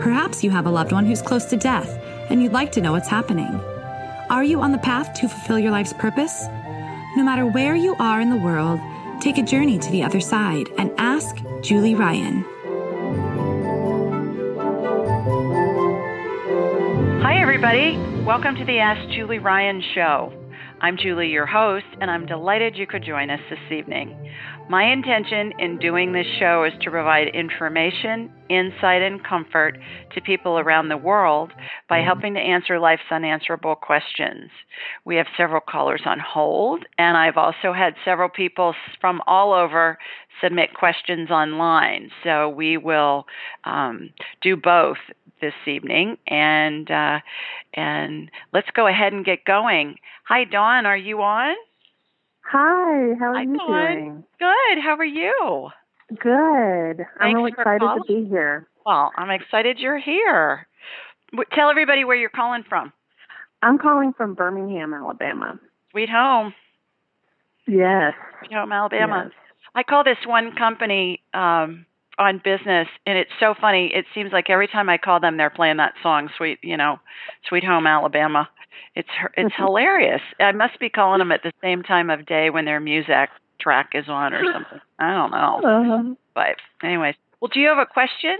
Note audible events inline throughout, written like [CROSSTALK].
Perhaps you have a loved one who's close to death and you'd like to know what's happening. Are you on the path to fulfill your life's purpose? No matter where you are in the world, take a journey to the other side and ask Julie Ryan. Hi, everybody. Welcome to the Ask Julie Ryan show. I'm Julie, your host, and I'm delighted you could join us this evening. My intention in doing this show is to provide information, insight, and comfort to people around the world by helping to answer life's unanswerable questions. We have several callers on hold, and I've also had several people from all over submit questions online. So we will um, do both this evening, and uh, and let's go ahead and get going. Hi, Dawn, are you on? Hi, how are Hi, you Dawn. doing? Good. How are you? Good. I'm Thanks really excited calling. to be here. Well, I'm excited you're here. Tell everybody where you're calling from. I'm calling from Birmingham, Alabama. Sweet home, Yes. Sweet home, Alabama. yes. I call this one company um, on business, and it's so funny. It seems like every time I call them, they're playing that song, "Sweet," you know, "Sweet Home Alabama." It's it's hilarious. I must be calling them at the same time of day when their music track is on or something. I don't know, Uh, but anyways. Well, do you have a question?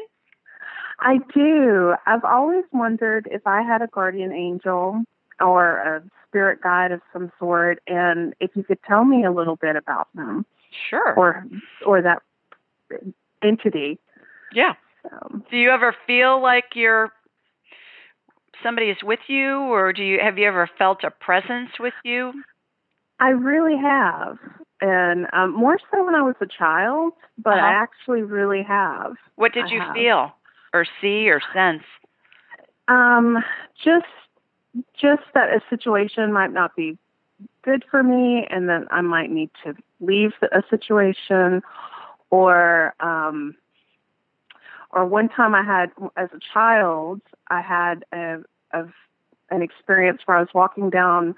I do. I've always wondered if I had a guardian angel or a spirit guide of some sort, and if you could tell me a little bit about them Sure. or or that entity. yeah. So, Do you ever feel like you're somebody is with you, or do you have you ever felt a presence with you? I really have, and um, more so when I was a child, but I Uh-huh. actually really have. What did I you have. feel, or see, or sense? Um, just just that a situation might not be good for me, and that I might need to leave a situation, or um, or one time I had as a child, I had a, a an experience where I was walking down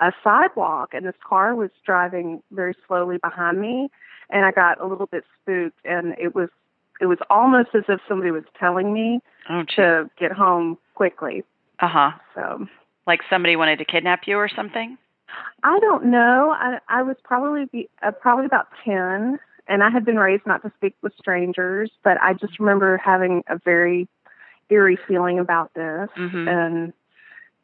a sidewalk, and this car was driving very slowly behind me, and I got a little bit spooked, and it was it was almost as if somebody was telling me Oh, to get home quickly. Uh huh. So Like somebody wanted to kidnap you or something? I don't know. I I was probably be, uh, probably about ten, and I had been raised not to speak with strangers, but I just remember having a very eerie feeling about this, Mhm. and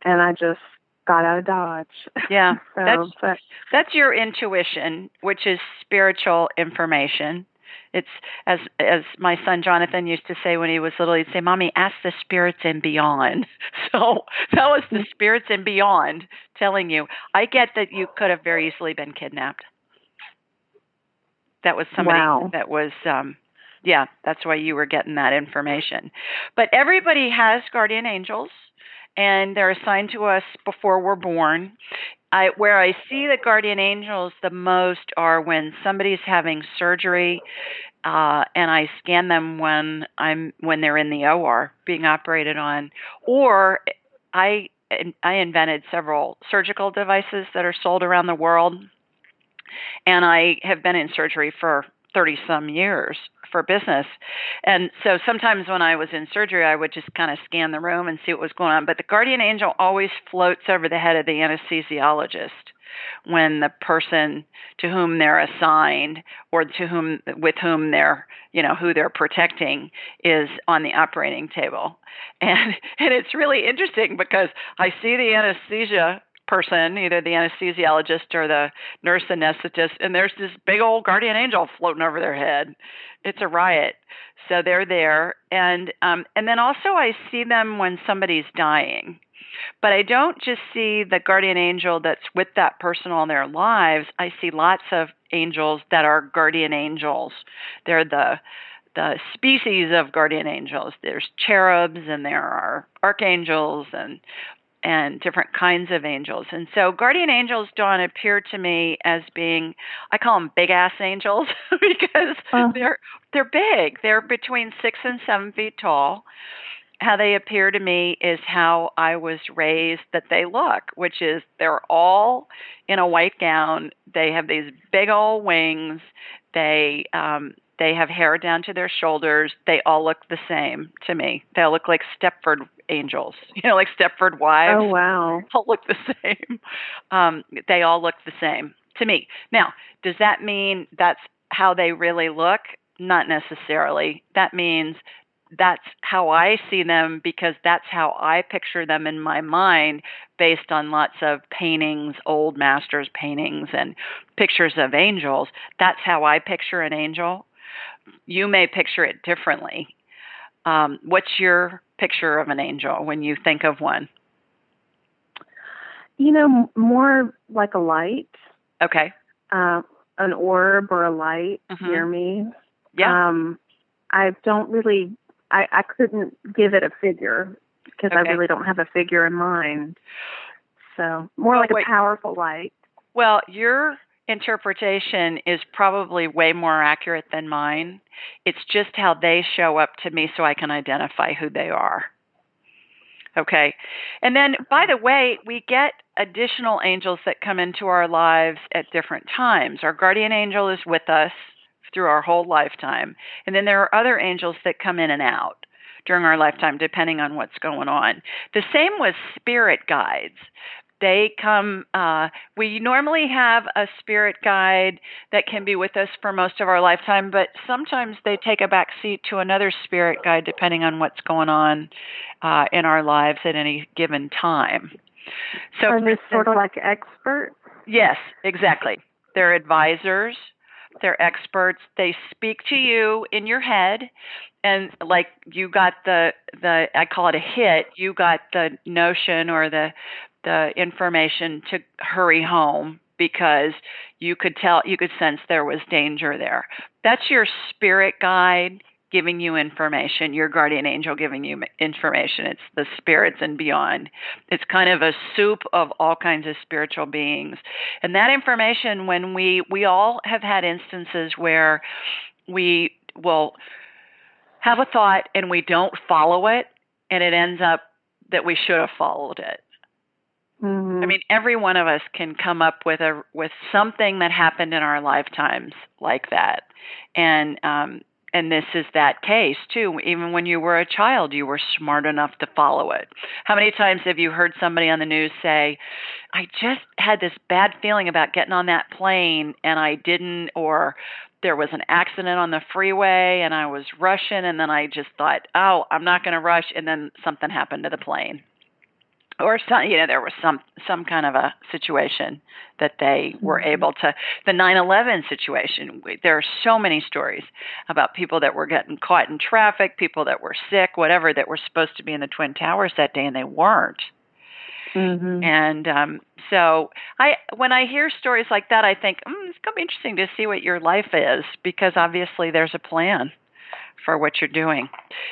and I just got out of dodge. Yeah. [LAUGHS] so, That's but that's your intuition, which is spiritual information. It's as as my son Jonathan used to say when he was little. He'd say, "Mommy, ask the spirits and beyond." [LAUGHS] So that was the spirits and beyond telling you. I get that you could have very easily been kidnapped. That was somebody Wow. that was, um, yeah. That's why you were getting that information. But everybody has guardian angels, and they're assigned to us before we're born. I, where I see the guardian angels the most are when somebody's having surgery, uh, and I scan them when I'm when they're in the OR being operated on, or I I invented several surgical devices that are sold around the world, and I have been in surgery for thirty some years for business. And so sometimes when I was in surgery, I would just kind of scan the room and see what was going on. But the guardian angel always floats over the head of the anesthesiologist when the person to whom they're assigned or to whom with whom they're you know who they're protecting is on the operating table [LAUGHS] and and it's really interesting because i see the anesthesia person either the anesthesiologist or the nurse anesthetist and there's this big old guardian angel floating over their head it's a riot so they're there and um and then also i see them when somebody's dying but I don't just see the guardian angel that's with that person all their lives. I see lots of angels that are guardian angels. They're the the species of guardian angels. There's cherubs and there are archangels and and different kinds of angels. And so guardian angels don't appear to me as being I call them big ass angels [LAUGHS] because uh. they're they're big. They're between six and seven feet tall. How they appear to me is how I was raised that they look, which is they're all in a white gown. They have these big old wings. They um, they have hair down to their shoulders. They all look the same to me. They all look like Stepford angels, [LAUGHS] you know, like Stepford wives. Oh wow! All look the same. Um, they all look the same to me. Now, does that mean that's how they really look? Not necessarily. That means that's how I see them because that's how I picture them in my mind based on lots of paintings, old masters' paintings, and pictures of angels. That's how I picture an angel. You may picture it differently. Um, what's your picture of an angel when you think of one? You know, more like a light. Okay. Uh, an orb or a light mm-hmm. near me. Yeah. Um, I don't really. I, I couldn't give it a figure because okay. I really don't have a figure in mind. So more like wait. a powerful light. Well, your interpretation is probably way more accurate than mine. It's just how they show up to me so I can identify who they are. Okay. And then, by the way, we get additional angels that come into our lives at different times. Our guardian angel is with us through our whole lifetime. And then there are other angels that come in and out during our lifetime, depending on what's going on. The same with spirit guides they come uh, we normally have a spirit guide that can be with us for most of our lifetime but sometimes they take a back seat to another spirit guide depending on what's going on uh, in our lives at any given time so are they sort of like experts yes exactly they're advisors they're experts they speak to you in your head and like you got the the I call it a hit. You got the notion or the the information to hurry home because you could tell you could sense there was danger there. That's your spirit guide giving you information, your guardian angel giving you information. It's the spirits and beyond. It's kind of a soup of all kinds of spiritual beings. And that information when we we all have had instances where we will have a thought and we don't follow it and it ends up that we should have followed it Mm-hmm. I mean, every one of us can come up with a with something that happened in our lifetimes like that, and um, and this is that case too. Even when you were a child, you were smart enough to follow it. How many times have you heard somebody on the news say, "I just had this bad feeling about getting on that plane and I didn't," or there was an accident on the freeway and I was rushing and then I just thought, "Oh, I'm not going to rush," and then something happened to the plane or some you know there was some some kind of a situation that they were mm-hmm. able to the 9/11 situation there are so many stories about people that were getting caught in traffic people that were sick whatever that were supposed to be in the twin towers that day and they weren't mm-hmm. and um so i when i hear stories like that i think mm, it's going to be interesting to see what your life is because obviously there's a plan for what you're doing.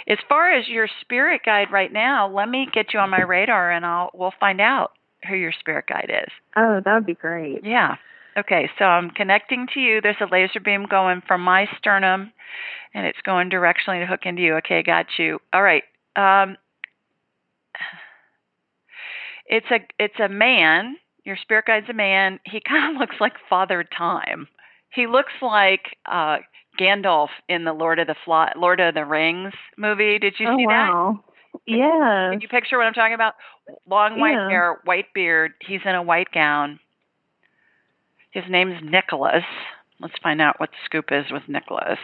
As far as your spirit guide right now, let me get you on my radar and I'll we'll find out who your spirit guide is. Oh, that would be great. Yeah. Okay, so I'm connecting to you. There's a laser beam going from my sternum and it's going directionally to hook into you. Okay, got you. All right. Um, it's a it's a man. Your spirit guide's a man. He [LAUGHS] kind of looks like Father Time. He looks like uh, Gandalf in the Lord of the Fly, Lord of the Rings movie. Did you oh, see wow. that? Yeah. Can you picture what I'm talking about? Long white yeah. hair, white beard. He's in a white gown. His name's Nicholas. Let's find out what the scoop is with Nicholas.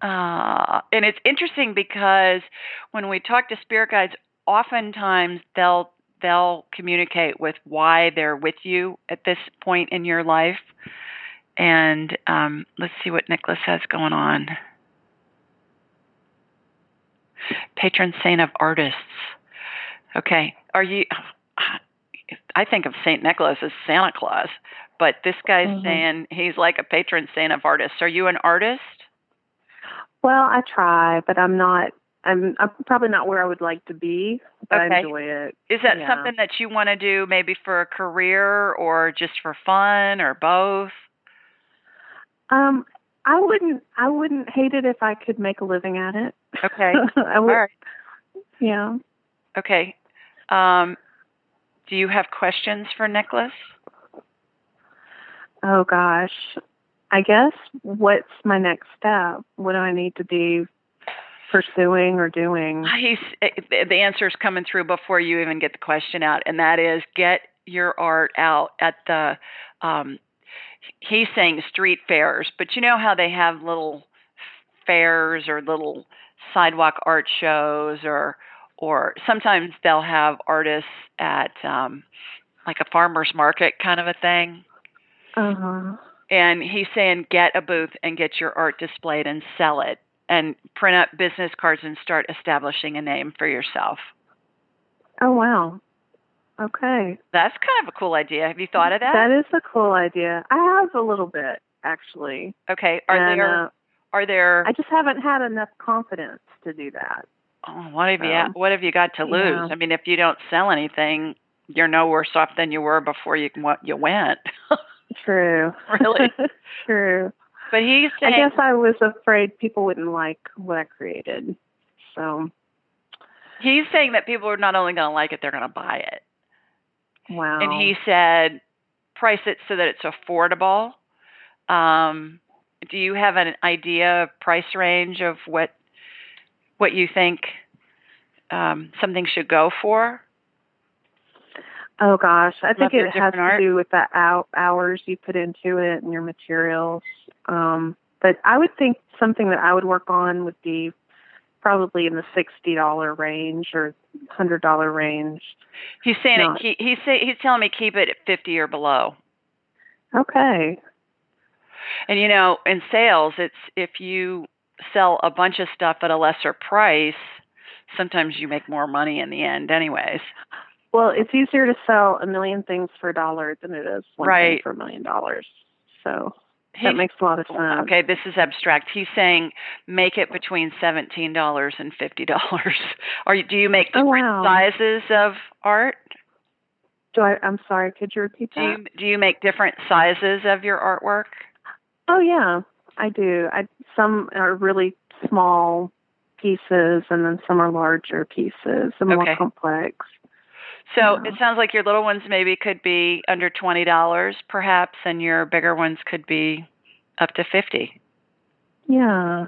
Uh, and it's interesting because when we talk to spirit guides, oftentimes they'll they'll communicate with why they're with you at this point in your life. And um, let's see what Nicholas has going on. Patron saint of artists. Okay, are you? I think of Saint Nicholas as Santa Claus, but this guy's Mhm. saying he's like a patron saint of artists. Are you an artist? Well, I try, but I'm not. I'm I'm probably not where I would like to be, but Okay. I enjoy it. Is that Yeah. something that you want to do maybe for a career or just for fun or both? Um, I wouldn't I wouldn't hate it if I could make a living at it. Okay. [LAUGHS] I would. right. Yeah. Okay. Um, do you have questions for Nicholas? Oh gosh. I guess what's my next step? What do I need to be pursuing or doing? He's eh, the answer's coming through before you even get the question out, and that is get your art out at the. Um, he's saying street fairs, but you know how they have little fairs or little sidewalk art shows, or or sometimes they'll have artists at um, like a farmers market kind of a thing. Uh huh. And he's saying get a booth and get your art displayed and sell it and print up business cards and start establishing a name for yourself. Oh wow. Okay. That's kind of a cool idea. Have you thought of that? That is a cool idea. I have a little bit actually. okay. Are and, there uh, are there I just haven't had enough confidence to do that. oh, what have you um, what have you got to lose? yeah. I mean, if you don't sell anything, you're no worse off than you were before you you went. [LAUGHS] True. Really? [LAUGHS] True. But he's I guess I was afraid people wouldn't like what I created. So, he's saying that people are not only going to like it, they're going to buy it. wow. and he said price it so that it's affordable um, do you have an idea of price range of what what you think um, something should go for Oh gosh, I think it has to art. do with the hou- hours you put into it and your materials. Um, but I would think something that I would work on would be probably in the sixty dollar range or hundred dollar range. he's saying Not- it, he, he's say, he's telling me keep it at 50 or below Okay. and you know in sales it's if you sell a bunch of stuff at a lesser price sometimes you make more money in the end anyways Well, it's easier to sell a million things for a dollar than it is one thing for a million dollars. So that makes a lot of sense. Okay, this is abstract. He's saying make it between seventeen dollars and fifty dollars. [LAUGHS] Are you, do you make Oh, different wow. sizes of art? Do I? I'm sorry. Could you repeat Do that? you do you make different sizes of your artwork? Oh yeah, I do. I some are really small pieces, and then some are larger pieces and Okay. more complex. So it mm-hmm. sounds like your little ones maybe could be under twenty dollars, perhaps, and your bigger ones could be up to fifty. Yeah.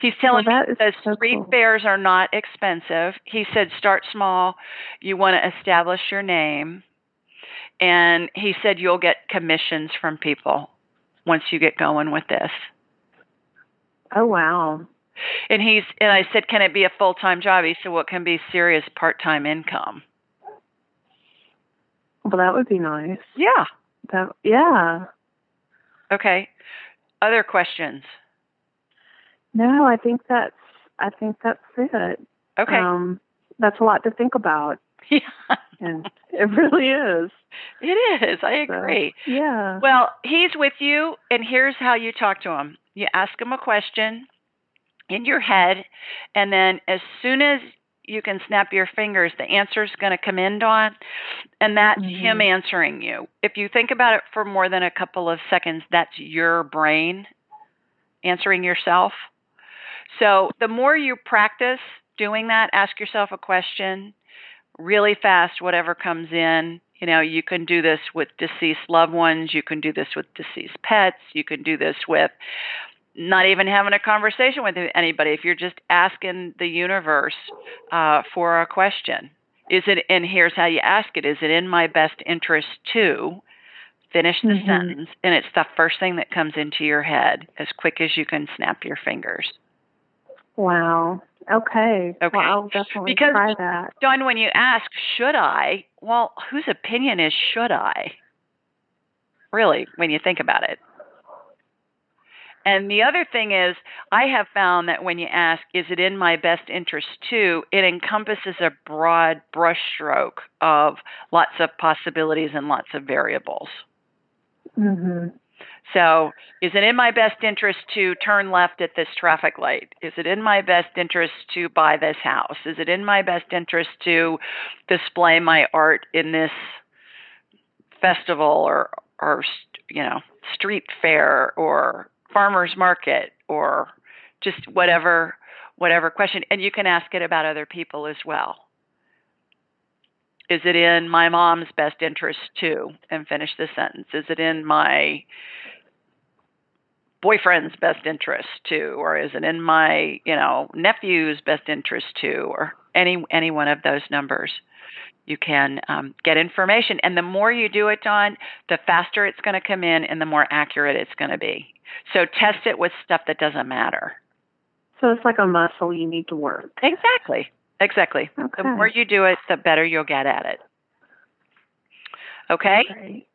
He's telling Well, that me the so street cool. fairs are not expensive. He said start small. You want to establish your name. And he said you'll get commissions from people once you get going with this. Oh wow. And he's and I said, Can it be a full time job? He said, Well it can be serious part time income. Well, that would be nice. Yeah. That yeah. Okay. Other questions? No, I think that's I think that's it. Okay. Um, that's a lot to think about, [LAUGHS] yeah. and it really is. It is. I So, agree. yeah. Well, he's with you, and here's how you talk to him. You ask him a question in your head, and then as soon as you can snap your fingers, the answer's going to come in, Dawn, and that's Mhm. him answering you. If you think about it for more than a couple of seconds, that's your brain answering yourself. So the more you practice doing that, ask yourself a question really fast, whatever comes in. You know, you can do this with deceased loved ones, you can do this with deceased pets, you can do this with not even having a conversation with anybody. If you're just asking the universe uh, for a question, is it, and here's how you ask it is it in my best interest to finish the Mhm. sentence? And it's the first thing that comes into your head as quick as you can snap your fingers. Wow. Okay. Okay. Well, I'll definitely Because- try that. Dawn, when you ask, should I? Well, whose opinion is should I? Really, when you think about it. And the other thing is, I have found that when you ask, is it in my best interest too, it encompasses a broad brushstroke of lots of possibilities and lots of variables. Mhm. So, is it in my best interest to turn left at this traffic light? Is it in my best interest to buy this house? Is it in my best interest to display my art in this festival or or you know, street fair or farmers market or just whatever whatever question and you can ask it about other people as well. Is it in my mom's best interest too? And finish the sentence. Is it in my boyfriend's best interest too or is it in my you know nephew's best interest too or any any one of those numbers you can um, get information. And the more you do it don the faster it's going to come in and the more accurate it's going to be. So test it with stuff that doesn't matter. So it's like a muscle you need to work. exactly. Exactly. Okay. the more you do it the better you'll get at it. Okay? Great.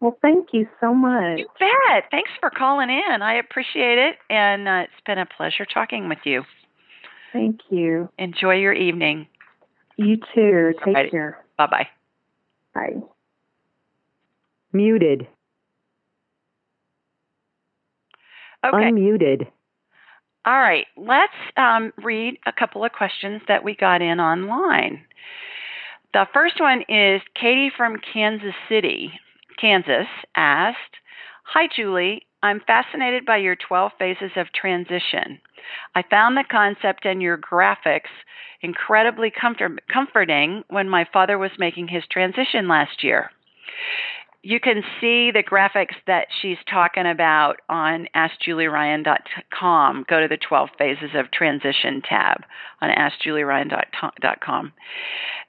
Well, thank you so much. you bet. Thanks for calling in. I appreciate it. And uh, it's been a pleasure talking with you. Thank you. enjoy your evening You too. Take Alrighty. care. bye bye Bye. Muted. okay Unmuted. All right, let's um, read a couple of questions that we got in online. The first one is Katie from Kansas City, Kansas, asked Hi, Julie. I'm fascinated by your 12 phases of transition. I found the concept and your graphics incredibly comfort- comforting when my father was making his transition last year you can see the graphics that she's talking about on AskJulieRyan.com. Go to the 12 Phases of Transition tab on AskJulieRyan.com.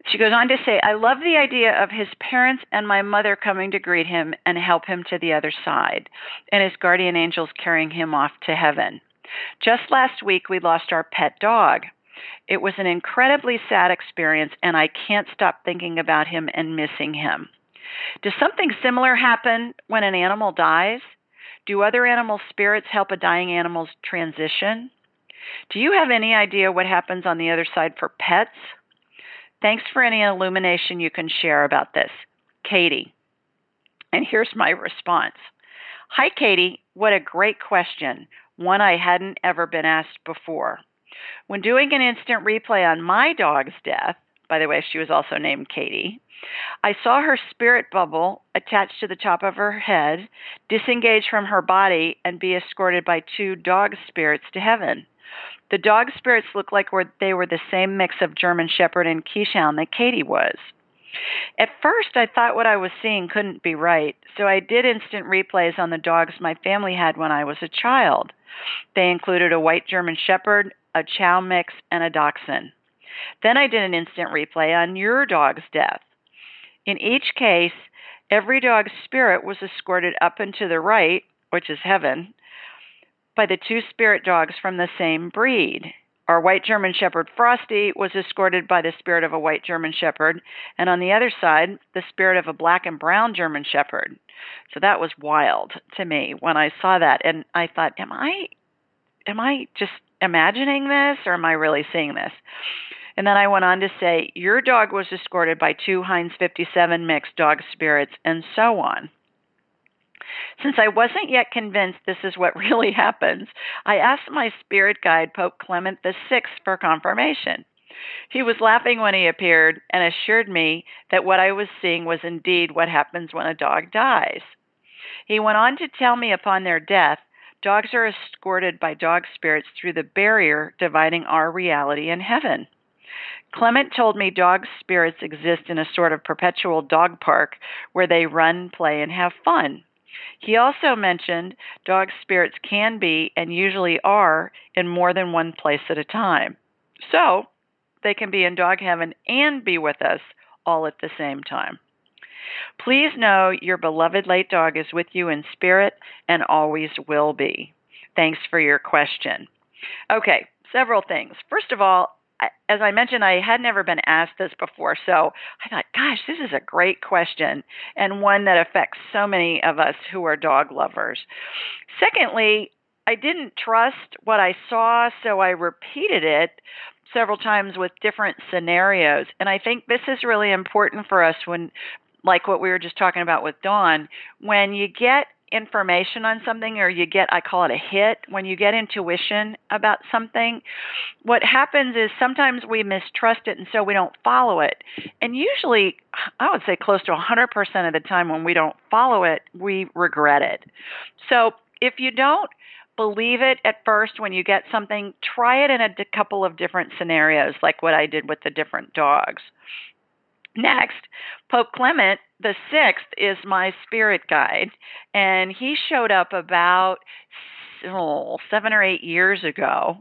She goes on to say, I love the idea of his parents and my mother coming to greet him and help him to the other side, and his guardian angels carrying him off to heaven. Just last week, we lost our pet dog. It was an incredibly sad experience, and I can't stop thinking about him and missing him. Does something similar happen when an animal dies? Do other animal spirits help a dying animal's transition? Do you have any idea what happens on the other side for pets? Thanks for any illumination you can share about this. Katie. And here's my response Hi, Katie. What a great question. One I hadn't ever been asked before. When doing an instant replay on my dog's death, by the way, she was also named Katie, I saw her spirit bubble attached to the top of her head, disengage from her body, and be escorted by two dog spirits to heaven. The dog spirits looked like they were the same mix of German Shepherd and Keeshond that Katie was. At first, I thought what I was seeing couldn't be right, so I did instant replays on the dogs my family had when I was a child. They included a white German Shepherd, a Chow mix, and a Dachshund. Then I did an instant replay on your dog's death. In each case, every dog's spirit was escorted up and to the right, which is heaven, by the two spirit dogs from the same breed. Our white German Shepherd Frosty was escorted by the spirit of a white German Shepherd, and on the other side, the spirit of a black and brown German Shepherd. So that was wild to me when I saw that, and I thought, am I, am I just imagining this, or am I really seeing this? And then I went on to say, Your dog was escorted by two Heinz 57 mixed dog spirits, and so on. Since I wasn't yet convinced this is what [LAUGHS] really happens, I asked my spirit guide, Pope Clement VI, for confirmation. He was laughing when he appeared and assured me that what I was seeing was indeed what happens when a dog dies. He went on to tell me upon their death, dogs are escorted by dog spirits through the barrier dividing our reality and heaven. Clement told me dog spirits exist in a sort of perpetual dog park where they run, play, and have fun. He also mentioned dog spirits can be and usually are in more than one place at a time. So they can be in dog heaven and be with us all at the same time. Please know your beloved late dog is with you in spirit and always will be. Thanks for your question. Okay, several things. First of all, as I mentioned, I had never been asked this before, so I thought, gosh, this is a great question and one that affects so many of us who are dog lovers. Secondly, I didn't trust what I saw, so I repeated it several times with different scenarios. And I think this is really important for us when like what we were just talking about with Dawn, when you get information on something or you get I call it a hit when you get intuition about something what happens is sometimes we mistrust it and so we don't follow it. And usually I would say close to 100% of the time when we don't follow it we regret it. So if you don't believe it at first when you get something try it in a couple of different scenarios like what I did with the different dogs Next, Pope Clement the sixth is my spirit guide, and he showed up about oh, seven or eight years ago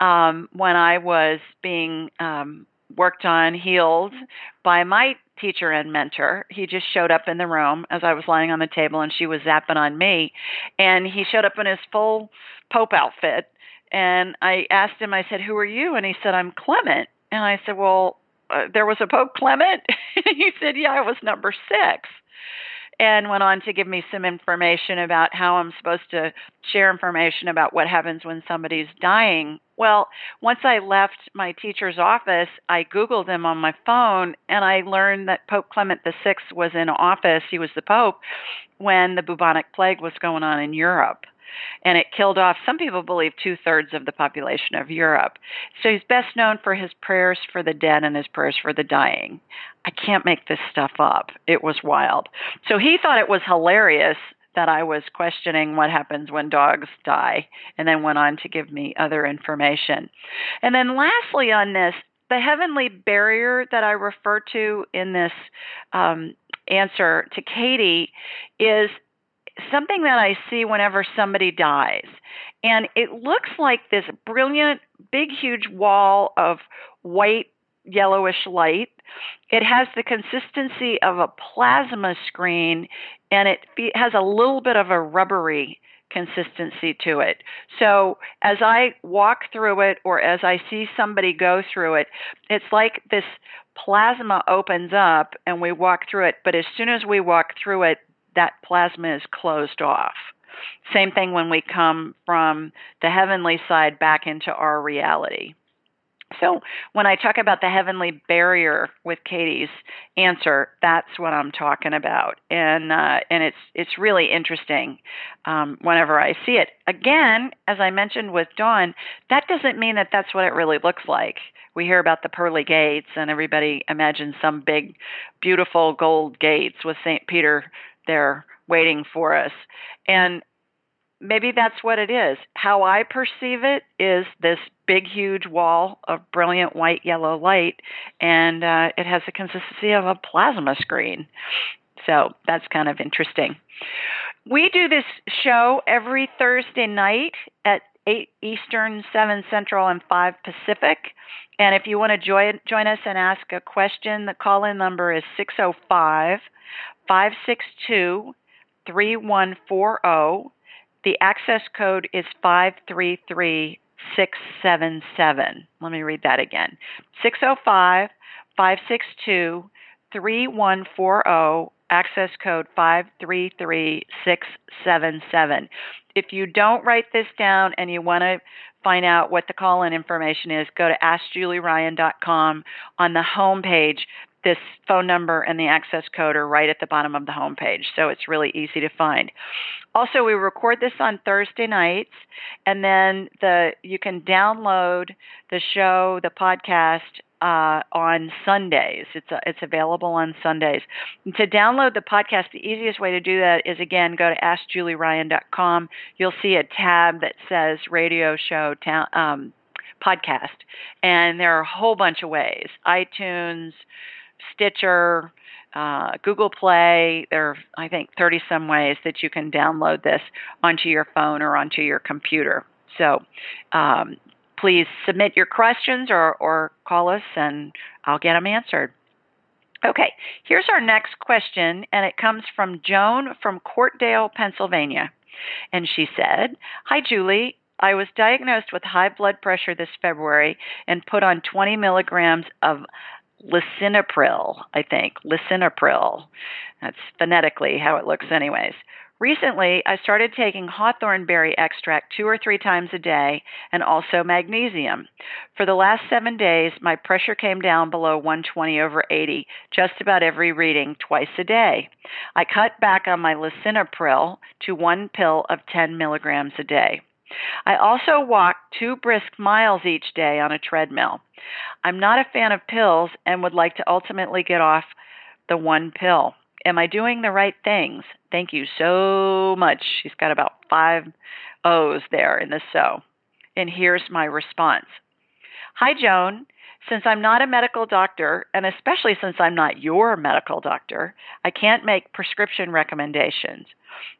um, when I was being um, worked on, healed by my teacher and mentor. He just showed up in the room as I was lying on the table, and she was zapping on me, and he showed up in his full Pope outfit. And I asked him, I said, Who are you? And he said, I'm Clement. And I said, Well, uh, there was a Pope Clement? [LAUGHS] he said, Yeah, I was number six. And went on to give me some information about how I'm supposed to share information about what happens when somebody's dying. Well, once I left my teacher's office, I Googled him on my phone and I learned that Pope Clement VI was in office. He was the Pope when the bubonic plague was going on in Europe and it killed off, some people believe, two thirds of the population of Europe. So he's best known for his prayers for the dead and his prayers for the dying. I can't make this stuff up. It was wild. So he thought it was hilarious that I was questioning what happens when dogs die, and then went on to give me other information. And then, lastly, on this, the heavenly barrier that I refer to in this um, answer to Katie is something that I see whenever somebody dies. And it looks like this brilliant, big, huge wall of white, yellowish light. It has the consistency of a plasma screen and it has a little bit of a rubbery consistency to it. So as I walk through it or as I see somebody go through it, it's like this plasma opens up and we walk through it. But as soon as we walk through it, that plasma is closed off. Same thing when we come from the heavenly side back into our reality. So when I talk about the heavenly barrier with Katie's answer, that's what I'm talking about, and uh, and it's it's really interesting um, whenever I see it. Again, as I mentioned with Dawn, that doesn't mean that that's what it really looks like. We hear about the pearly gates, and everybody imagines some big, beautiful gold gates with Saint Peter there waiting for us. And maybe that's what it is. How I perceive it is this big, huge wall of brilliant white yellow light, and uh, it has the consistency of a plasma screen. So that's kind of interesting. We do this show every Thursday night at 8 Eastern, 7 Central, and 5 Pacific. And if you want to join, join us and ask a question, the call in number is 605 562 3140. The access code is 533677. Let me read that again 605 562 3140. Access code 533677. If you don't write this down and you want to find out what the call in information is, go to AskJulieRyan.com. On the home page, this phone number and the access code are right at the bottom of the homepage, so it's really easy to find. Also, we record this on Thursday nights, and then the you can download the show, the podcast uh, on Sundays. It's a, it's available on Sundays. And to download the podcast, the easiest way to do that is again go to AskJulieRyan.com. You'll see a tab that says Radio Show ta- um, Podcast, and there are a whole bunch of ways. iTunes. Stitcher, uh, Google Play. There are, I think, 30 some ways that you can download this onto your phone or onto your computer. So um, please submit your questions or, or call us and I'll get them answered. Okay, here's our next question, and it comes from Joan from Courtdale, Pennsylvania. And she said, Hi, Julie. I was diagnosed with high blood pressure this February and put on 20 milligrams of lisinopril, I think. Lisinopril. That's phonetically how it looks, anyways. Recently, I started taking hawthorn berry extract two or three times a day and also magnesium. For the last seven days, my pressure came down below 120 over 80, just about every reading, twice a day. I cut back on my lisinopril to one pill of 10 milligrams a day. I also walk two brisk miles each day on a treadmill. I'm not a fan of pills and would like to ultimately get off the one pill. Am I doing the right things? Thank you so much. She's got about five O's there in the so. And here's my response Hi, Joan. Since I'm not a medical doctor, and especially since I'm not your medical doctor, I can't make prescription recommendations.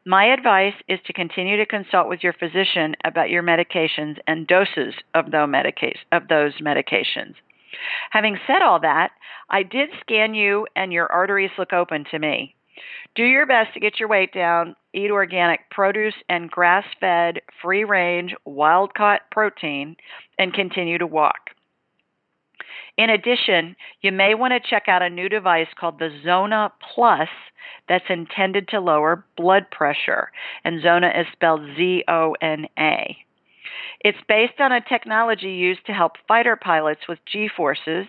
My advice is to continue to consult with your physician about your medications and doses of those medications. Having said all that, I did scan you and your arteries look open to me. Do your best to get your weight down, eat organic produce and grass fed, free range, wild caught protein, and continue to walk. In addition, you may want to check out a new device called the Zona Plus that's intended to lower blood pressure. And Zona is spelled Z O N A. It's based on a technology used to help fighter pilots with G forces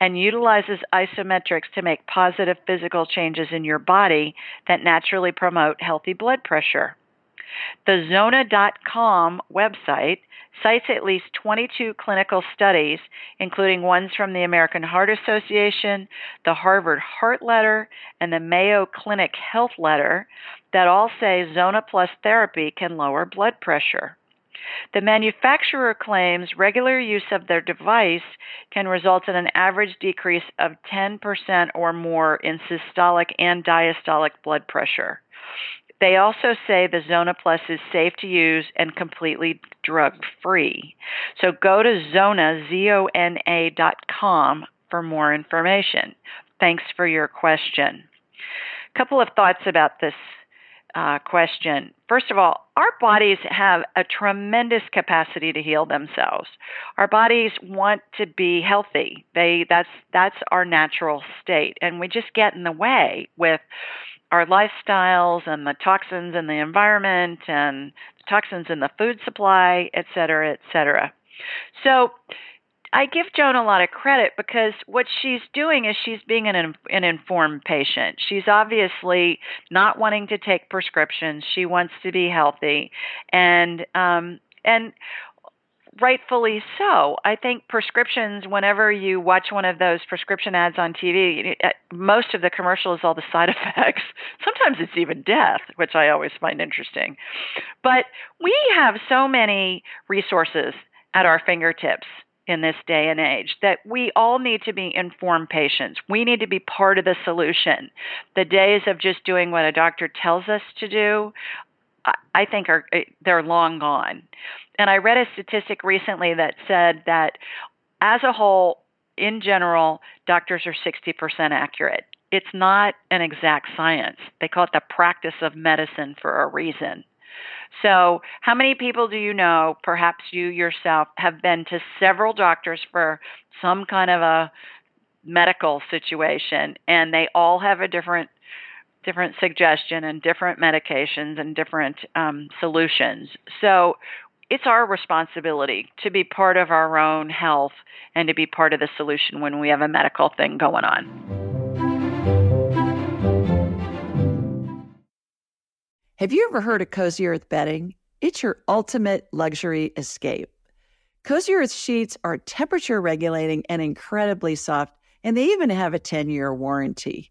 and utilizes isometrics to make positive physical changes in your body that naturally promote healthy blood pressure. The Zona.com website cites at least 22 clinical studies, including ones from the American Heart Association, the Harvard Heart Letter, and the Mayo Clinic Health Letter, that all say Zona Plus therapy can lower blood pressure. The manufacturer claims regular use of their device can result in an average decrease of 10% or more in systolic and diastolic blood pressure. They also say the Zona Plus is safe to use and completely drug free. So go to Zona, Z-O-N-A dot com for more information. Thanks for your question. A couple of thoughts about this uh, question. First of all, our bodies have a tremendous capacity to heal themselves. Our bodies want to be healthy. They that's that's our natural state, and we just get in the way with our lifestyles and the toxins in the environment and toxins in the food supply, et cetera, et cetera. So I give Joan a lot of credit because what she's doing is she's being an, an informed patient. She's obviously not wanting to take prescriptions. She wants to be healthy, and um, and rightfully so. I think prescriptions, whenever you watch one of those prescription ads on TV, uh, most of the commercial is all the side [LAUGHS] effects. Sometimes it's even death, which I always find interesting. But we have so many resources at our fingertips in this day and age that we all need to be informed patients. We need to be part of the solution. The days of just doing what a doctor tells us to do, I think are eh, they're long gone. And I read a statistic recently that said that as a whole, in general, doctors are 60% accurate. It's not an exact science. They call it the practice of medicine for a reason. So, how many people do you know, perhaps you yourself, have been to several doctors for some kind of a medical situation and they all have a different different suggestion and different medications and different um, solutions. So it's our responsibility to be part of our own health and to be part of the solution when we have a medical thing going on. Have you ever heard of Cozy Earth bedding? It's your ultimate luxury escape. Cozy Earth sheets are temperature regulating and incredibly soft, and they even have a 10 year warranty.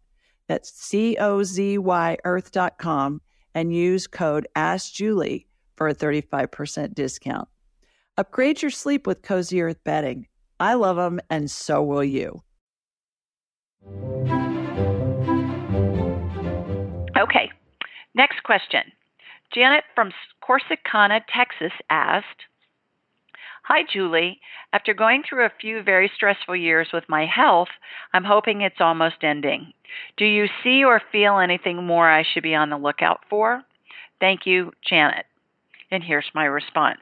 That's C O Z Y earth.com and use code AskJulie for a 35% discount. Upgrade your sleep with Cozy Earth bedding. I love them, and so will you. Okay, next question. Janet from Corsicana, Texas asked, Hi, Julie. After going through a few very stressful years with my health, I'm hoping it's almost ending. Do you see or feel anything more I should be on the lookout for? Thank you, Janet. And here's my response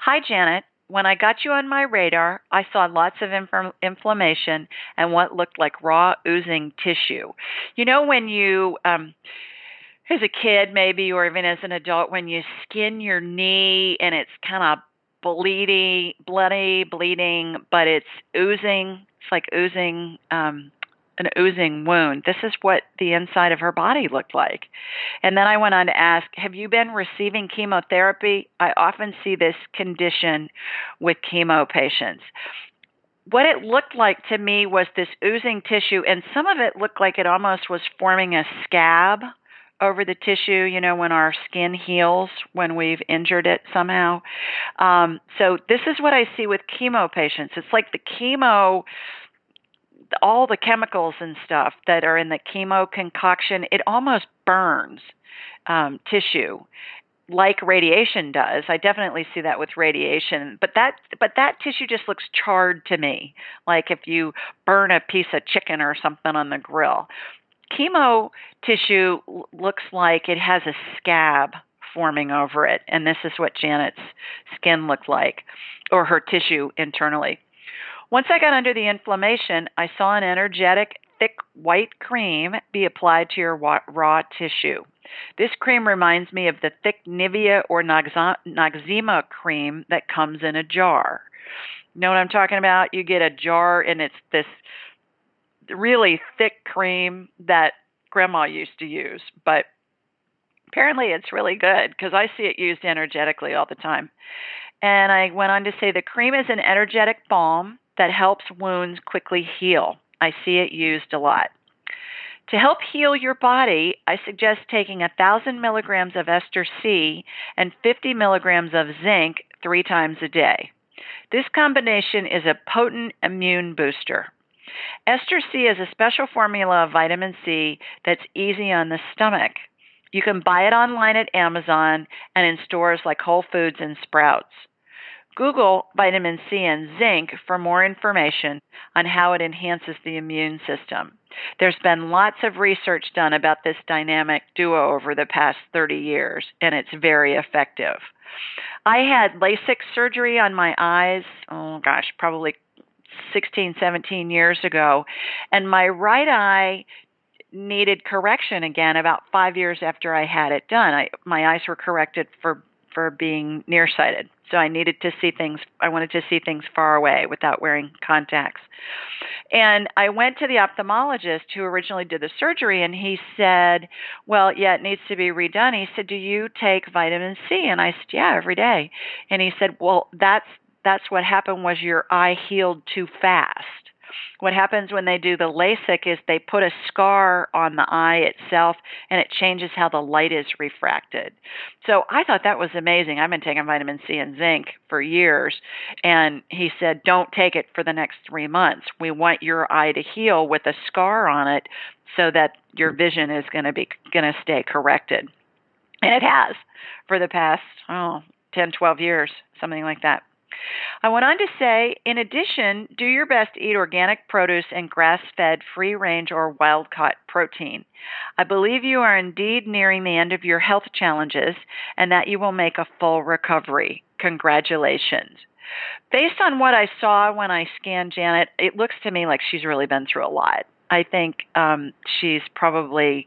Hi, Janet. When I got you on my radar, I saw lots of inf- inflammation and what looked like raw oozing tissue. You know, when you, um, as a kid maybe, or even as an adult, when you skin your knee and it's kind of bleeding, bloody, bleeding, but it's oozing. It's like oozing um, an oozing wound. This is what the inside of her body looked like. And then I went on to ask, Have you been receiving chemotherapy? I often see this condition with chemo patients. What it looked like to me was this oozing tissue, and some of it looked like it almost was forming a scab over the tissue, you know, when our skin heals, when we've injured it somehow. Um, so, this is what I see with chemo patients. It's like the chemo all the chemicals and stuff that are in the chemo concoction, it almost burns um, tissue like radiation does. I definitely see that with radiation, but that but that tissue just looks charred to me, like if you burn a piece of chicken or something on the grill. Chemo tissue looks like it has a scab forming over it, and this is what Janet's skin looked like, or her tissue internally. Once I got under the inflammation, I saw an energetic, thick white cream be applied to your raw tissue. This cream reminds me of the thick Nivea or Noxzema cream that comes in a jar. You know what I'm talking about? You get a jar and it's this really thick cream that grandma used to use, but apparently it's really good because I see it used energetically all the time. And I went on to say the cream is an energetic balm that helps wounds quickly heal. I see it used a lot. To help heal your body, I suggest taking 1,000 milligrams of ester C and 50 milligrams of zinc three times a day. This combination is a potent immune booster. Ester C is a special formula of vitamin C that's easy on the stomach. You can buy it online at Amazon and in stores like Whole Foods and Sprouts. Google vitamin C and zinc for more information on how it enhances the immune system. There's been lots of research done about this dynamic duo over the past 30 years, and it's very effective. I had LASIK surgery on my eyes, oh gosh, probably 16, 17 years ago, and my right eye needed correction again about five years after I had it done. I, my eyes were corrected for for being nearsighted. So I needed to see things, I wanted to see things far away without wearing contacts. And I went to the ophthalmologist who originally did the surgery, and he said, Well, yeah, it needs to be redone. He said, Do you take vitamin C? And I said, Yeah, every day. And he said, Well, that's that's what happened was your eye healed too fast what happens when they do the LASIK is they put a scar on the eye itself and it changes how the light is refracted. So I thought that was amazing. I've been taking vitamin C and zinc for years and he said don't take it for the next 3 months. We want your eye to heal with a scar on it so that your vision is going to be going to stay corrected. And it has for the past oh 10 12 years, something like that. I went on to say, in addition, do your best to eat organic produce and grass fed, free range, or wild caught protein. I believe you are indeed nearing the end of your health challenges and that you will make a full recovery. Congratulations. Based on what I saw when I scanned Janet, it looks to me like she's really been through a lot. I think um, she's probably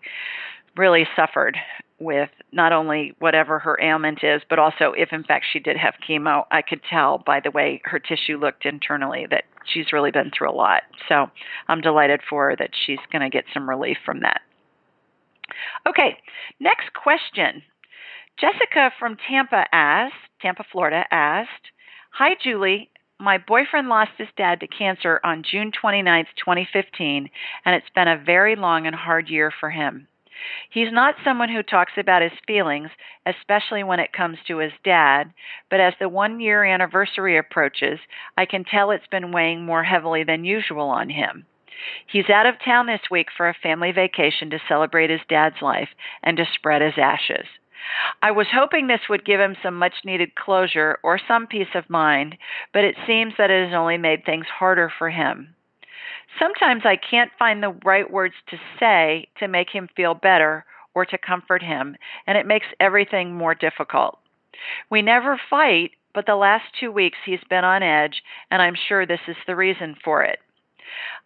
really suffered with not only whatever her ailment is, but also if in fact she did have chemo, I could tell by the way her tissue looked internally that she's really been through a lot. So I'm delighted for her that she's going to get some relief from that. Okay, next question. Jessica from Tampa asked, Tampa, Florida asked, Hi, Julie. My boyfriend lost his dad to cancer on June 29, 2015, and it's been a very long and hard year for him. He's not someone who talks about his feelings, especially when it comes to his dad, but as the one year anniversary approaches, I can tell it's been weighing more heavily than usual on him. He's out of town this week for a family vacation to celebrate his dad's life and to spread his ashes. I was hoping this would give him some much needed closure or some peace of mind, but it seems that it has only made things harder for him. Sometimes I can't find the right words to say to make him feel better or to comfort him, and it makes everything more difficult. We never fight, but the last two weeks he's been on edge, and I'm sure this is the reason for it.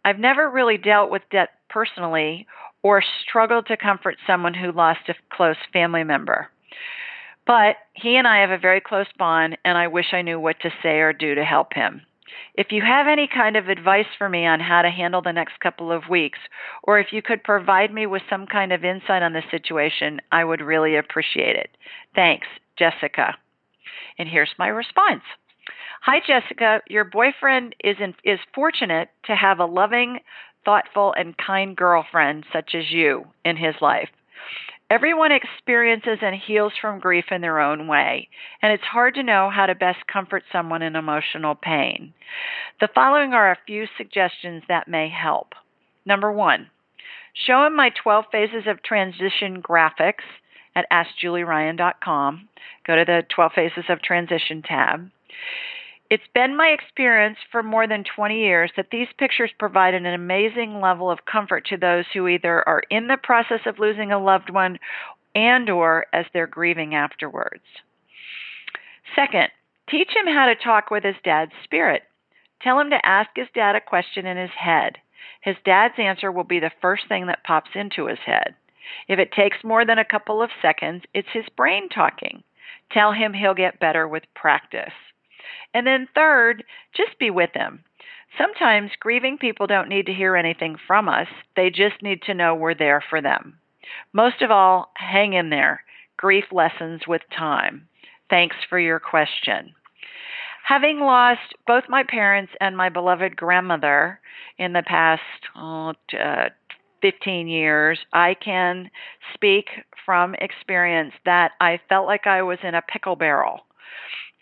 I've never really dealt with debt personally or struggled to comfort someone who lost a close family member. But he and I have a very close bond, and I wish I knew what to say or do to help him. If you have any kind of advice for me on how to handle the next couple of weeks, or if you could provide me with some kind of insight on the situation, I would really appreciate it. Thanks, Jessica. And here's my response. Hi, Jessica. Your boyfriend is in, is fortunate to have a loving, thoughtful, and kind girlfriend such as you in his life. Everyone experiences and heals from grief in their own way, and it's hard to know how to best comfort someone in emotional pain. The following are a few suggestions that may help. Number one, show him my 12 phases of transition graphics at AskJulieRyan.com. Go to the 12 Phases of Transition tab. It's been my experience for more than 20 years that these pictures provide an amazing level of comfort to those who either are in the process of losing a loved one and or as they're grieving afterwards. Second, teach him how to talk with his dad's spirit. Tell him to ask his dad a question in his head. His dad's answer will be the first thing that pops into his head. If it takes more than a couple of seconds, it's his brain talking. Tell him he'll get better with practice. And then, third, just be with them. Sometimes grieving people don't need to hear anything from us, they just need to know we're there for them. Most of all, hang in there. Grief lessens with time. Thanks for your question. Having lost both my parents and my beloved grandmother in the past oh, uh, 15 years, I can speak from experience that I felt like I was in a pickle barrel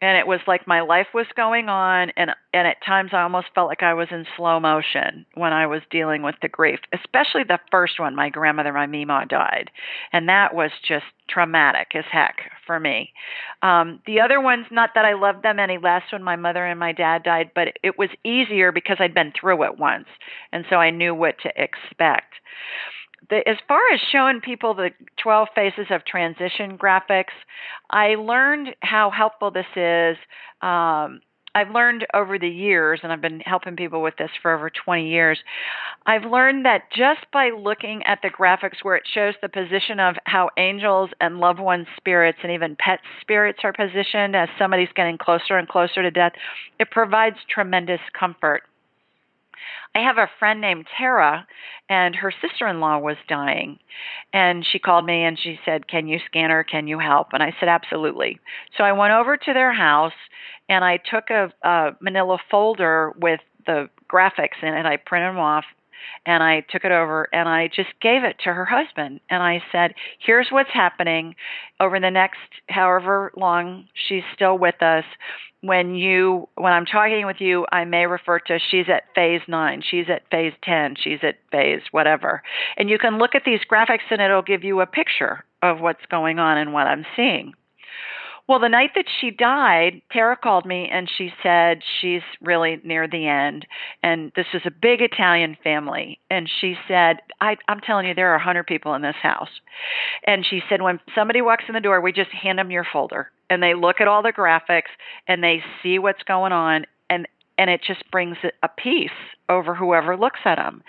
and it was like my life was going on and and at times I almost felt like I was in slow motion when I was dealing with the grief especially the first one my grandmother my Mima died and that was just traumatic as heck for me. Um the other ones not that I loved them any less when my mother and my dad died but it was easier because I'd been through it once and so I knew what to expect the, as far as showing people the 12 phases of transition graphics, I learned how helpful this is. Um, I've learned over the years, and I've been helping people with this for over 20 years. I've learned that just by looking at the graphics where it shows the position of how angels and loved ones' spirits and even pet spirits are positioned as somebody's getting closer and closer to death, it provides tremendous comfort. I have a friend named Tara, and her sister in law was dying. And she called me and she said, Can you scan her? Can you help? And I said, Absolutely. So I went over to their house and I took a, a manila folder with the graphics in it. I printed them off and I took it over and I just gave it to her husband and I said, "Here's what's happening over the next however long she's still with us when you when I'm talking with you, I may refer to she's at phase nine, she's at phase ten, she's at phase whatever. And you can look at these graphics and it'll give you a picture of what's going on and what I'm seeing. Well, the night that she died, Tara called me and she said she's really near the end. And this is a big Italian family. And she said, I, I'm telling you, there are a 100 people in this house. And she said, when somebody walks in the door, we just hand them your folder and they look at all the graphics and they see what's going on. And and it just brings a peace over whoever looks at them.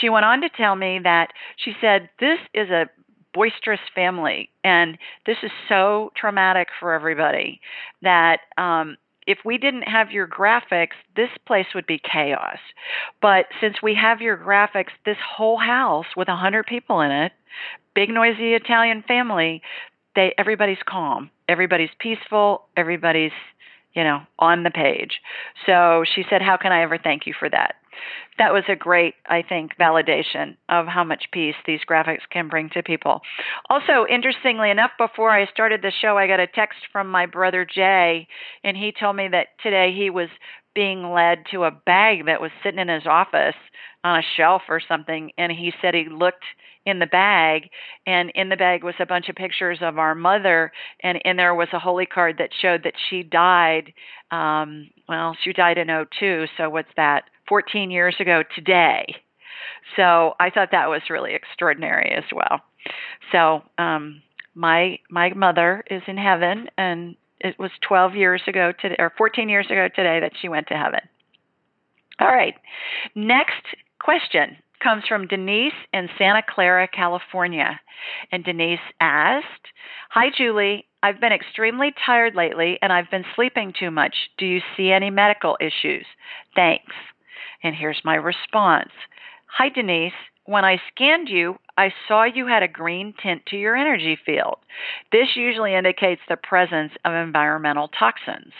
She went on to tell me that she said this is a boisterous family. And this is so traumatic for everybody that um, if we didn't have your graphics, this place would be chaos. But since we have your graphics, this whole house with a hundred people in it, big noisy Italian family, they everybody's calm, everybody's peaceful, everybody's you know on the page. So she said, "How can I ever thank you for that?" That was a great, I think, validation of how much peace these graphics can bring to people. Also, interestingly enough, before I started the show, I got a text from my brother Jay, and he told me that today he was being led to a bag that was sitting in his office on a shelf or something and he said he looked in the bag and in the bag was a bunch of pictures of our mother and in there was a holy card that showed that she died um well she died in 02 so what's that 14 years ago today so i thought that was really extraordinary as well so um my my mother is in heaven and it was 12 years ago today or 14 years ago today that she went to heaven all right next question comes from Denise in Santa Clara, California. And Denise asked, Hi, Julie. I've been extremely tired lately and I've been sleeping too much. Do you see any medical issues? Thanks. And here's my response Hi, Denise. When I scanned you, I saw you had a green tint to your energy field. This usually indicates the presence of environmental toxins.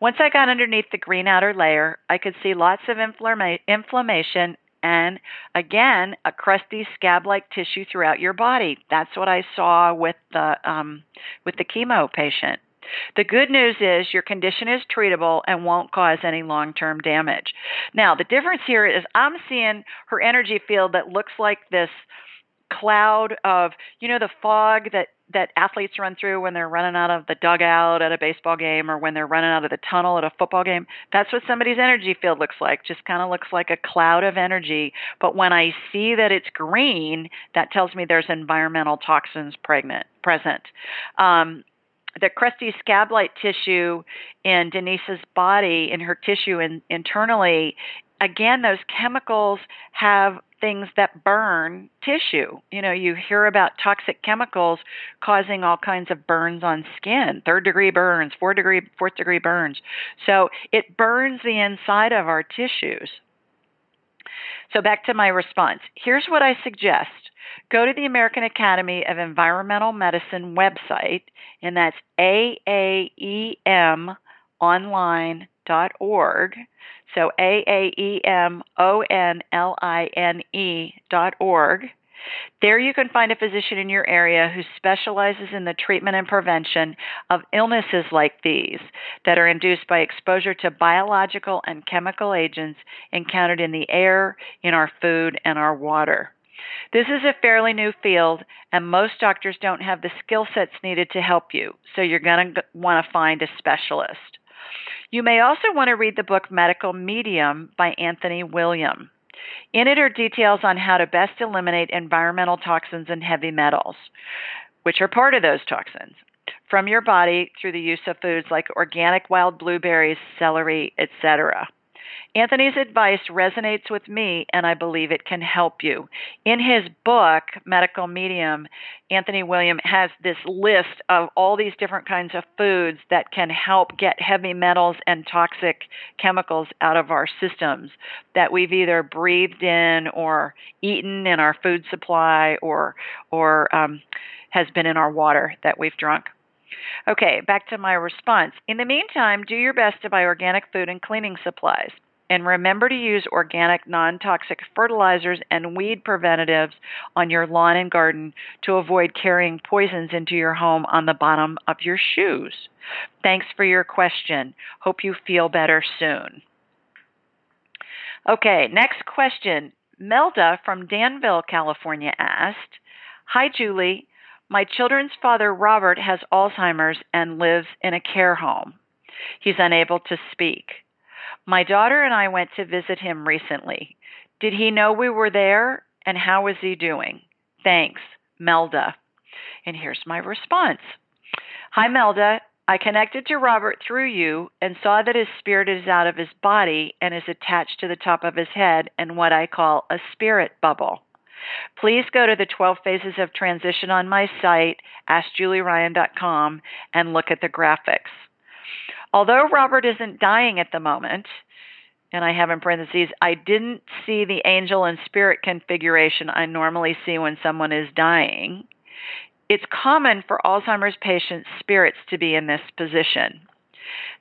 Once I got underneath the green outer layer, I could see lots of inflama- inflammation and again a crusty scab-like tissue throughout your body. That's what I saw with the um, with the chemo patient. The good news is your condition is treatable and won't cause any long term damage. Now, the difference here is I'm seeing her energy field that looks like this cloud of, you know, the fog that that athletes run through when they're running out of the dugout at a baseball game or when they're running out of the tunnel at a football game. That's what somebody's energy field looks like. Just kind of looks like a cloud of energy. But when I see that it's green, that tells me there's environmental toxins pregnant, present. Um, the crusty scab-like tissue in Denise's body, in her tissue in, internally, again, those chemicals have things that burn tissue. You know, you hear about toxic chemicals causing all kinds of burns on skin, third degree burns, degree, fourth degree burns. So it burns the inside of our tissues. So back to my response. Here's what I suggest. Go to the American Academy of Environmental Medicine website, and that's aaemonline.org so A There you can find a physician in your area who specializes in the treatment and prevention of illnesses like these that are induced by exposure to biological and chemical agents encountered in the air, in our food, and our water. This is a fairly new field, and most doctors don't have the skill sets needed to help you, so you're going to want to find a specialist. You may also want to read the book Medical Medium by Anthony William. In it are details on how to best eliminate environmental toxins and heavy metals, which are part of those toxins, from your body through the use of foods like organic wild blueberries, celery, etc. Anthony's advice resonates with me, and I believe it can help you. In his book, Medical Medium, Anthony William has this list of all these different kinds of foods that can help get heavy metals and toxic chemicals out of our systems that we've either breathed in or eaten in our food supply or or um, has been in our water that we've drunk. Okay, back to my response. In the meantime, do your best to buy organic food and cleaning supplies. And remember to use organic, non toxic fertilizers and weed preventatives on your lawn and garden to avoid carrying poisons into your home on the bottom of your shoes. Thanks for your question. Hope you feel better soon. Okay, next question. Melda from Danville, California asked Hi, Julie. My children's father, Robert, has Alzheimer's and lives in a care home. He's unable to speak. My daughter and I went to visit him recently. Did he know we were there? And how is he doing? Thanks, Melda. And here's my response Hi, Melda. I connected to Robert through you and saw that his spirit is out of his body and is attached to the top of his head in what I call a spirit bubble. Please go to the 12 phases of transition on my site, askjulieryan.com, and look at the graphics. Although Robert isn't dying at the moment, and I have in parentheses, I didn't see the angel and spirit configuration I normally see when someone is dying. It's common for Alzheimer's patients' spirits to be in this position.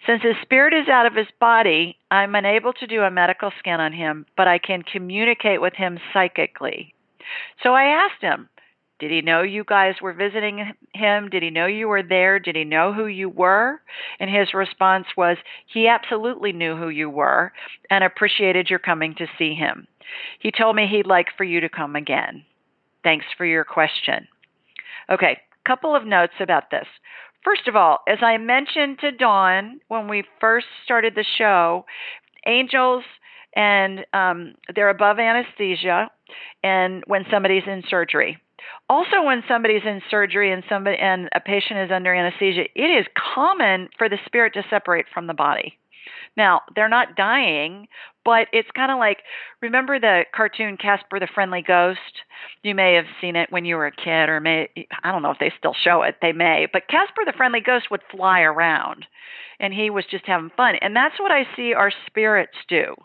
Since his spirit is out of his body, I'm unable to do a medical scan on him, but I can communicate with him psychically. So I asked him, Did he know you guys were visiting him? Did he know you were there? Did he know who you were? And his response was, he absolutely knew who you were and appreciated your coming to see him. He told me he'd like for you to come again. Thanks for your question. Okay, couple of notes about this. First of all, as I mentioned to Dawn when we first started the show, angels and um, they're above anesthesia and when somebody's in surgery. Also, when somebody's in surgery and somebody and a patient is under anesthesia, it is common for the spirit to separate from the body. Now, they're not dying, but it's kind of like remember the cartoon Casper the Friendly Ghost? You may have seen it when you were a kid, or may I don't know if they still show it. They may, but Casper the Friendly Ghost would fly around, and he was just having fun. And that's what I see our spirits do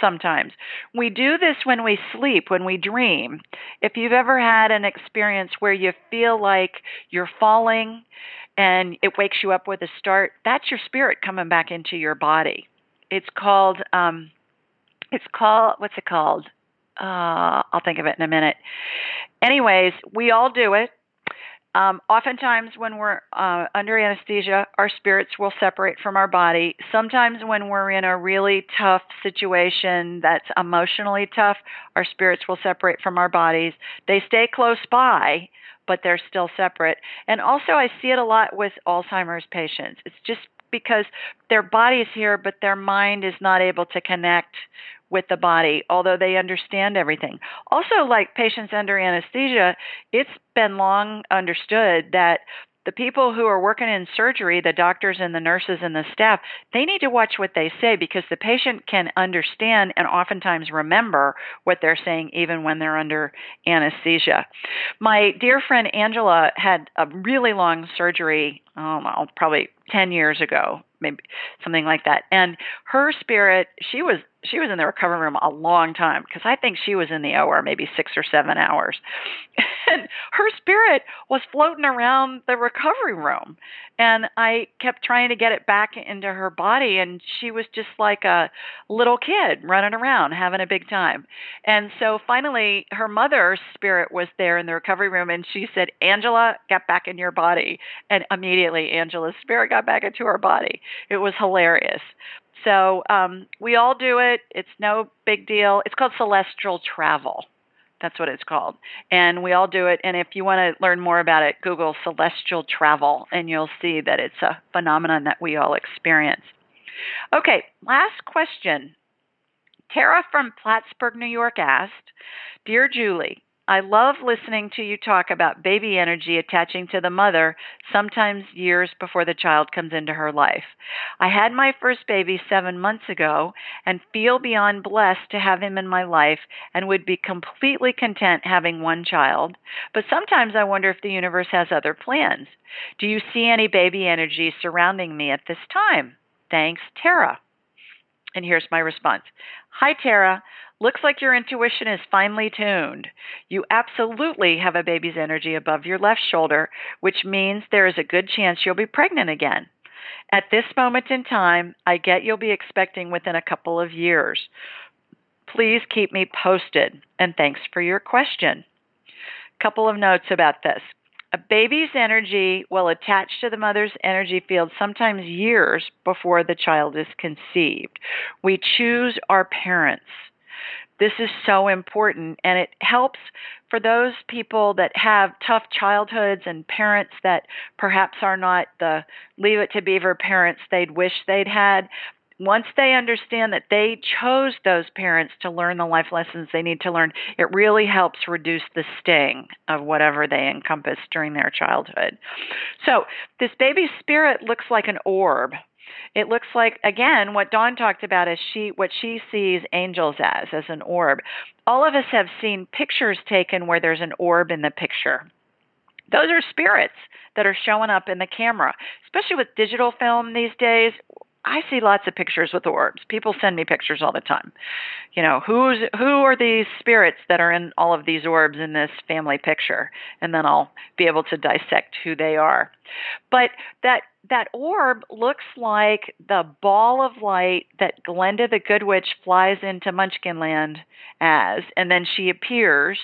sometimes. We do this when we sleep, when we dream. If you've ever had an experience where you feel like you're falling and it wakes you up with a start, that's your spirit coming back into your body. It's called um it's called what's it called? Uh I'll think of it in a minute. Anyways, we all do it. Um, oftentimes, when we're uh, under anesthesia, our spirits will separate from our body. Sometimes, when we're in a really tough situation that's emotionally tough, our spirits will separate from our bodies. They stay close by, but they're still separate. And also, I see it a lot with Alzheimer's patients. It's just because their body's here, but their mind is not able to connect with the body, although they understand everything. Also, like patients under anesthesia, it's been long understood that the people who are working in surgery, the doctors and the nurses and the staff, they need to watch what they say because the patient can understand and oftentimes remember what they're saying even when they're under anesthesia. My dear friend Angela had a really long surgery, um, well, probably 10 years ago, maybe something like that. And her spirit, she was she was in the recovery room a long time because I think she was in the OR maybe six or seven hours. [LAUGHS] And her spirit was floating around the recovery room. And I kept trying to get it back into her body. And she was just like a little kid running around having a big time. And so finally, her mother's spirit was there in the recovery room. And she said, Angela, get back in your body. And immediately, Angela's spirit got back into her body. It was hilarious. So um, we all do it. It's no big deal. It's called celestial travel. That's what it's called. And we all do it. And if you want to learn more about it, Google celestial travel and you'll see that it's a phenomenon that we all experience. Okay, last question. Tara from Plattsburgh, New York asked Dear Julie, I love listening to you talk about baby energy attaching to the mother, sometimes years before the child comes into her life. I had my first baby seven months ago and feel beyond blessed to have him in my life and would be completely content having one child. But sometimes I wonder if the universe has other plans. Do you see any baby energy surrounding me at this time? Thanks, Tara. And here's my response Hi, Tara. Looks like your intuition is finely tuned. You absolutely have a baby's energy above your left shoulder, which means there is a good chance you'll be pregnant again. At this moment in time, I get you'll be expecting within a couple of years. Please keep me posted, and thanks for your question. Couple of notes about this. A baby's energy will attach to the mother's energy field sometimes years before the child is conceived. We choose our parents. This is so important and it helps for those people that have tough childhoods and parents that perhaps are not the leave it to beaver parents they'd wish they'd had. Once they understand that they chose those parents to learn the life lessons they need to learn, it really helps reduce the sting of whatever they encompassed during their childhood. So, this baby spirit looks like an orb it looks like again what Dawn talked about is she what she sees angels as as an orb. All of us have seen pictures taken where there's an orb in the picture. Those are spirits that are showing up in the camera, especially with digital film these days. I see lots of pictures with orbs. People send me pictures all the time. You know, who's who are these spirits that are in all of these orbs in this family picture? And then I'll be able to dissect who they are. But that that orb looks like the ball of light that Glinda the Good Witch flies into Munchkinland as, and then she appears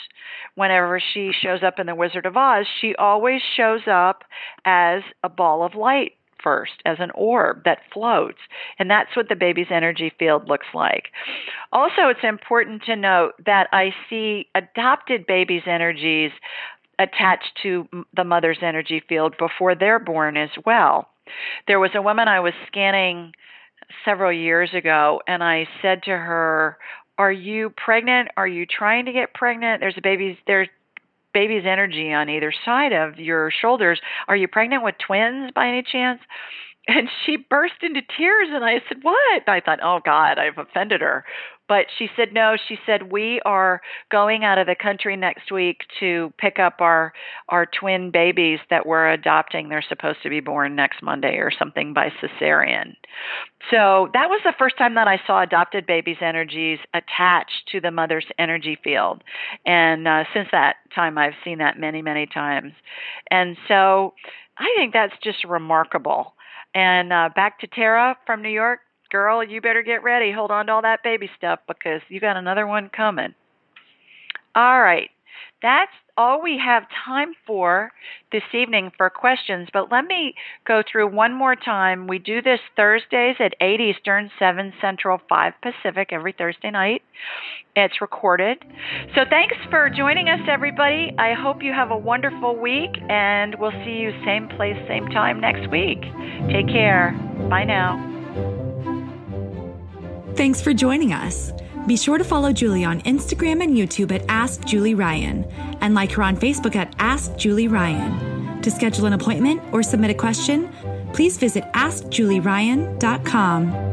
whenever she shows up in The Wizard of Oz. She always shows up as a ball of light first as an orb that floats. And that's what the baby's energy field looks like. Also, it's important to note that I see adopted babies' energies attached to the mother's energy field before they're born as well. There was a woman I was scanning several years ago, and I said to her, Are you pregnant? Are you trying to get pregnant? There's a baby's there's baby's energy on either side of your shoulders. Are you pregnant with twins by any chance? And she burst into tears, and I said, What? I thought, Oh God, I've offended her. But she said, No, she said, We are going out of the country next week to pick up our, our twin babies that we're adopting. They're supposed to be born next Monday or something by cesarean. So that was the first time that I saw adopted babies' energies attached to the mother's energy field. And uh, since that time, I've seen that many, many times. And so I think that's just remarkable. And uh, back to Tara from New York girl, you better get ready. Hold on to all that baby stuff because you got another one coming. All right. That's all we have time for this evening for questions, but let me go through one more time. We do this Thursdays at 8 Eastern, 7 Central, 5 Pacific every Thursday night. It's recorded. So thanks for joining us, everybody. I hope you have a wonderful week, and we'll see you same place, same time next week. Take care. Bye now. Thanks for joining us. Be sure to follow Julie on Instagram and YouTube at Ask Julie Ryan and like her on Facebook at Ask Julie Ryan. To schedule an appointment or submit a question, please visit AskJulieRyan.com.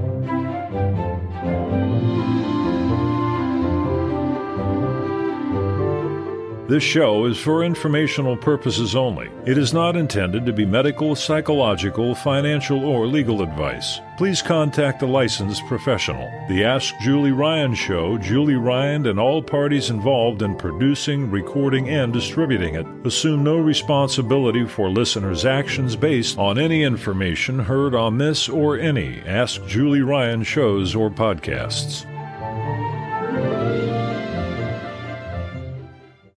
This show is for informational purposes only. It is not intended to be medical, psychological, financial, or legal advice. Please contact a licensed professional. The Ask Julie Ryan Show, Julie Ryan, and all parties involved in producing, recording, and distributing it assume no responsibility for listeners' actions based on any information heard on this or any Ask Julie Ryan shows or podcasts.